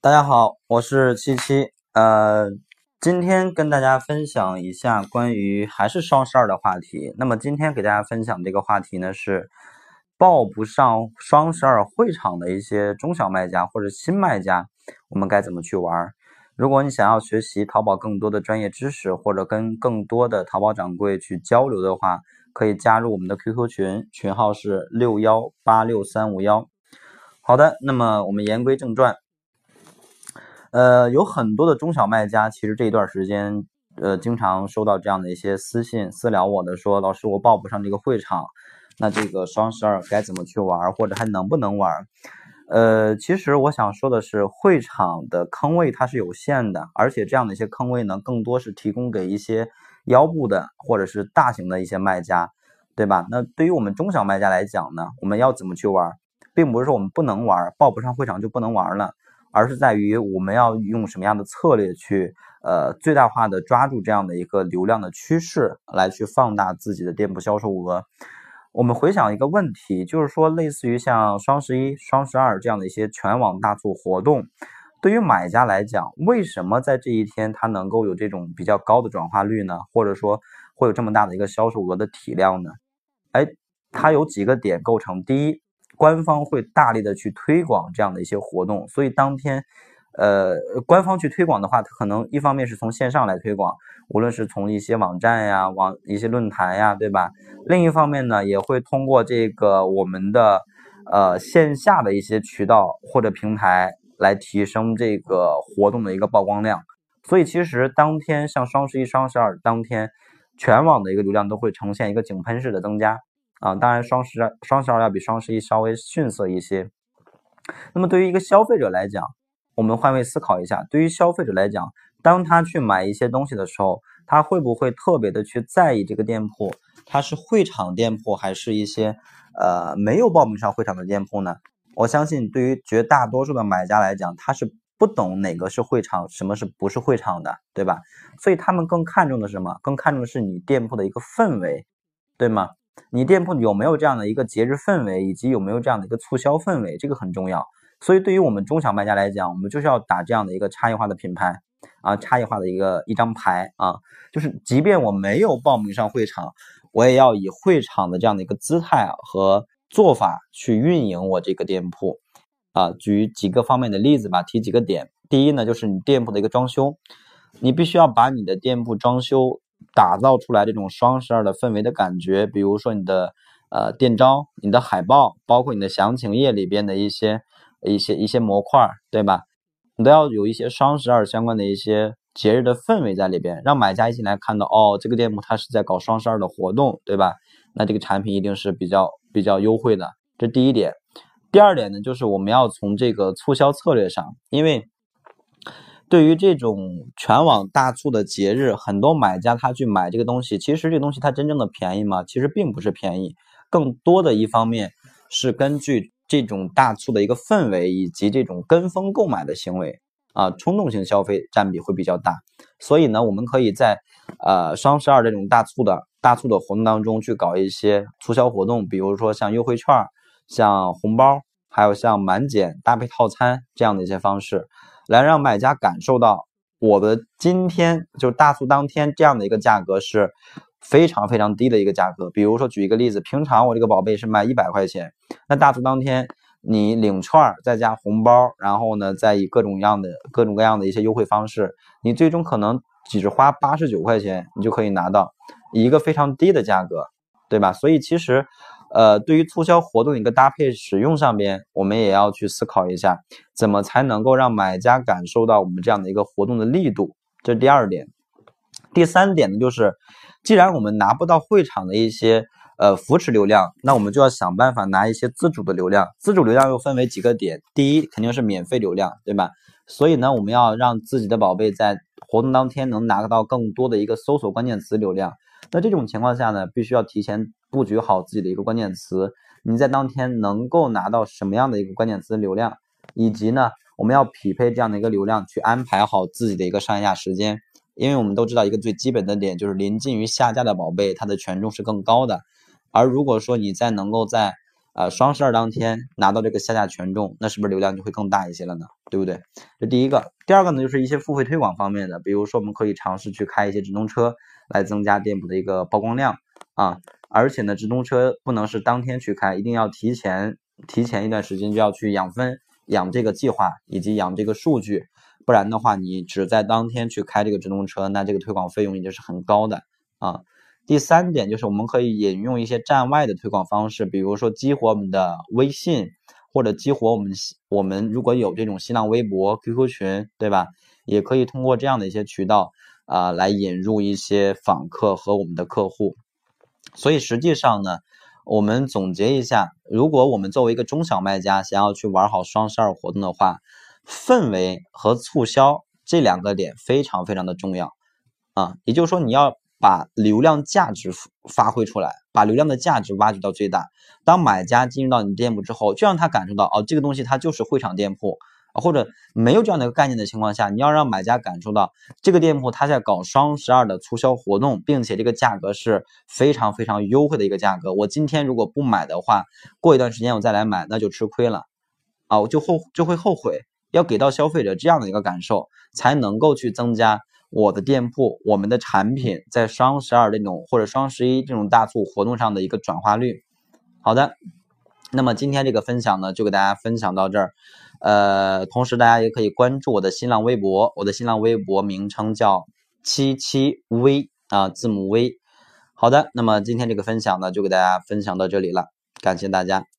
大家好，我是七七。呃，今天跟大家分享一下关于还是双十二的话题。那么今天给大家分享这个话题呢是报不上双十二会场的一些中小卖家或者新卖家，我们该怎么去玩？如果你想要学习淘宝更多的专业知识，或者跟更多的淘宝掌柜去交流的话，可以加入我们的 QQ 群，群号是六幺八六三五幺。好的，那么我们言归正传。呃，有很多的中小卖家，其实这一段时间，呃，经常收到这样的一些私信私聊我的，说老师我报不上这个会场，那这个双十二该怎么去玩，或者还能不能玩？呃，其实我想说的是，会场的坑位它是有限的，而且这样的一些坑位呢，更多是提供给一些腰部的或者是大型的一些卖家，对吧？那对于我们中小卖家来讲呢，我们要怎么去玩？并不是说我们不能玩，报不上会场就不能玩了，而是在于我们要用什么样的策略去，呃，最大化的抓住这样的一个流量的趋势，来去放大自己的店铺销售额。我们回想一个问题，就是说，类似于像双十一、双十二这样的一些全网大促活动，对于买家来讲，为什么在这一天它能够有这种比较高的转化率呢？或者说会有这么大的一个销售额的体量呢？哎，它有几个点构成，第一。官方会大力的去推广这样的一些活动，所以当天，呃，官方去推广的话，可能一方面是从线上来推广，无论是从一些网站呀、网一些论坛呀，对吧？另一方面呢，也会通过这个我们的呃线下的一些渠道或者平台来提升这个活动的一个曝光量。所以其实当天像双十一、双十二当天，全网的一个流量都会呈现一个井喷式的增加。啊，当然双十双十二要比双十一稍微逊色一些。那么对于一个消费者来讲，我们换位思考一下，对于消费者来讲，当他去买一些东西的时候，他会不会特别的去在意这个店铺，它是会场店铺还是一些呃没有报名上会场的店铺呢？我相信对于绝大多数的买家来讲，他是不懂哪个是会场，什么是不是会场的，对吧？所以他们更看重的是什么？更看重的是你店铺的一个氛围，对吗？你店铺有没有这样的一个节日氛围，以及有没有这样的一个促销氛围，这个很重要。所以对于我们中小卖家来讲，我们就是要打这样的一个差异化的品牌啊，差异化的一个一张牌啊，就是即便我没有报名上会场，我也要以会场的这样的一个姿态和做法去运营我这个店铺啊。举几个方面的例子吧，提几个点。第一呢，就是你店铺的一个装修，你必须要把你的店铺装修。打造出来这种双十二的氛围的感觉，比如说你的呃店招、你的海报，包括你的详情页里边的一些一些一些模块，对吧？你都要有一些双十二相关的一些节日的氛围在里边，让买家一进来看到哦，这个店铺它是在搞双十二的活动，对吧？那这个产品一定是比较比较优惠的，这第一点。第二点呢，就是我们要从这个促销策略上，因为。对于这种全网大促的节日，很多买家他去买这个东西，其实这个东西它真正的便宜吗？其实并不是便宜，更多的一方面是根据这种大促的一个氛围以及这种跟风购买的行为啊，冲动性消费占比会比较大。所以呢，我们可以在呃双十二这种大促的大促的活动当中去搞一些促销活动，比如说像优惠券、像红包，还有像满减搭配套餐这样的一些方式。来让买家感受到我的今天就是大促当天这样的一个价格是非常非常低的一个价格。比如说举一个例子，平常我这个宝贝是卖一百块钱，那大促当天你领券儿再加红包，然后呢再以各种样的各种各样的一些优惠方式，你最终可能只是花八十九块钱，你就可以拿到一个非常低的价格，对吧？所以其实。呃，对于促销活动的一个搭配使用上边，我们也要去思考一下，怎么才能够让买家感受到我们这样的一个活动的力度，这是第二点。第三点呢，就是既然我们拿不到会场的一些呃扶持流量，那我们就要想办法拿一些自主的流量。自主流量又分为几个点，第一肯定是免费流量，对吧？所以呢，我们要让自己的宝贝在活动当天能拿到更多的一个搜索关键词流量。那这种情况下呢，必须要提前布局好自己的一个关键词。你在当天能够拿到什么样的一个关键词流量，以及呢，我们要匹配这样的一个流量去安排好自己的一个上架时间。因为我们都知道一个最基本的点，就是临近于下架的宝贝，它的权重是更高的。而如果说你在能够在呃双十二当天拿到这个下架权重，那是不是流量就会更大一些了呢？对不对？这第一个，第二个呢，就是一些付费推广方面的，比如说我们可以尝试去开一些直通车，来增加店铺的一个曝光量啊。而且呢，直通车不能是当天去开，一定要提前提前一段时间就要去养分、养这个计划以及养这个数据，不然的话，你只在当天去开这个直通车，那这个推广费用已经是很高的啊。第三点就是我们可以引用一些站外的推广方式，比如说激活我们的微信，或者激活我们我们如果有这种新浪微博、QQ 群，对吧？也可以通过这样的一些渠道啊，来引入一些访客和我们的客户。所以实际上呢，我们总结一下，如果我们作为一个中小卖家，想要去玩好双十二活动的话，氛围和促销这两个点非常非常的重要啊。也就是说，你要。把流量价值发挥出来，把流量的价值挖掘到最大。当买家进入到你店铺之后，就让他感受到哦，这个东西它就是会场店铺，或者没有这样的一个概念的情况下，你要让买家感受到这个店铺它在搞双十二的促销活动，并且这个价格是非常非常优惠的一个价格。我今天如果不买的话，过一段时间我再来买，那就吃亏了啊，我就后就会后悔。要给到消费者这样的一个感受，才能够去增加。我的店铺，我们的产品在双十二这种或者双十一这种大促活动上的一个转化率。好的，那么今天这个分享呢，就给大家分享到这儿。呃，同时大家也可以关注我的新浪微博，我的新浪微博名称叫七七 V 啊，字母 V。好的，那么今天这个分享呢，就给大家分享到这里了，感谢大家。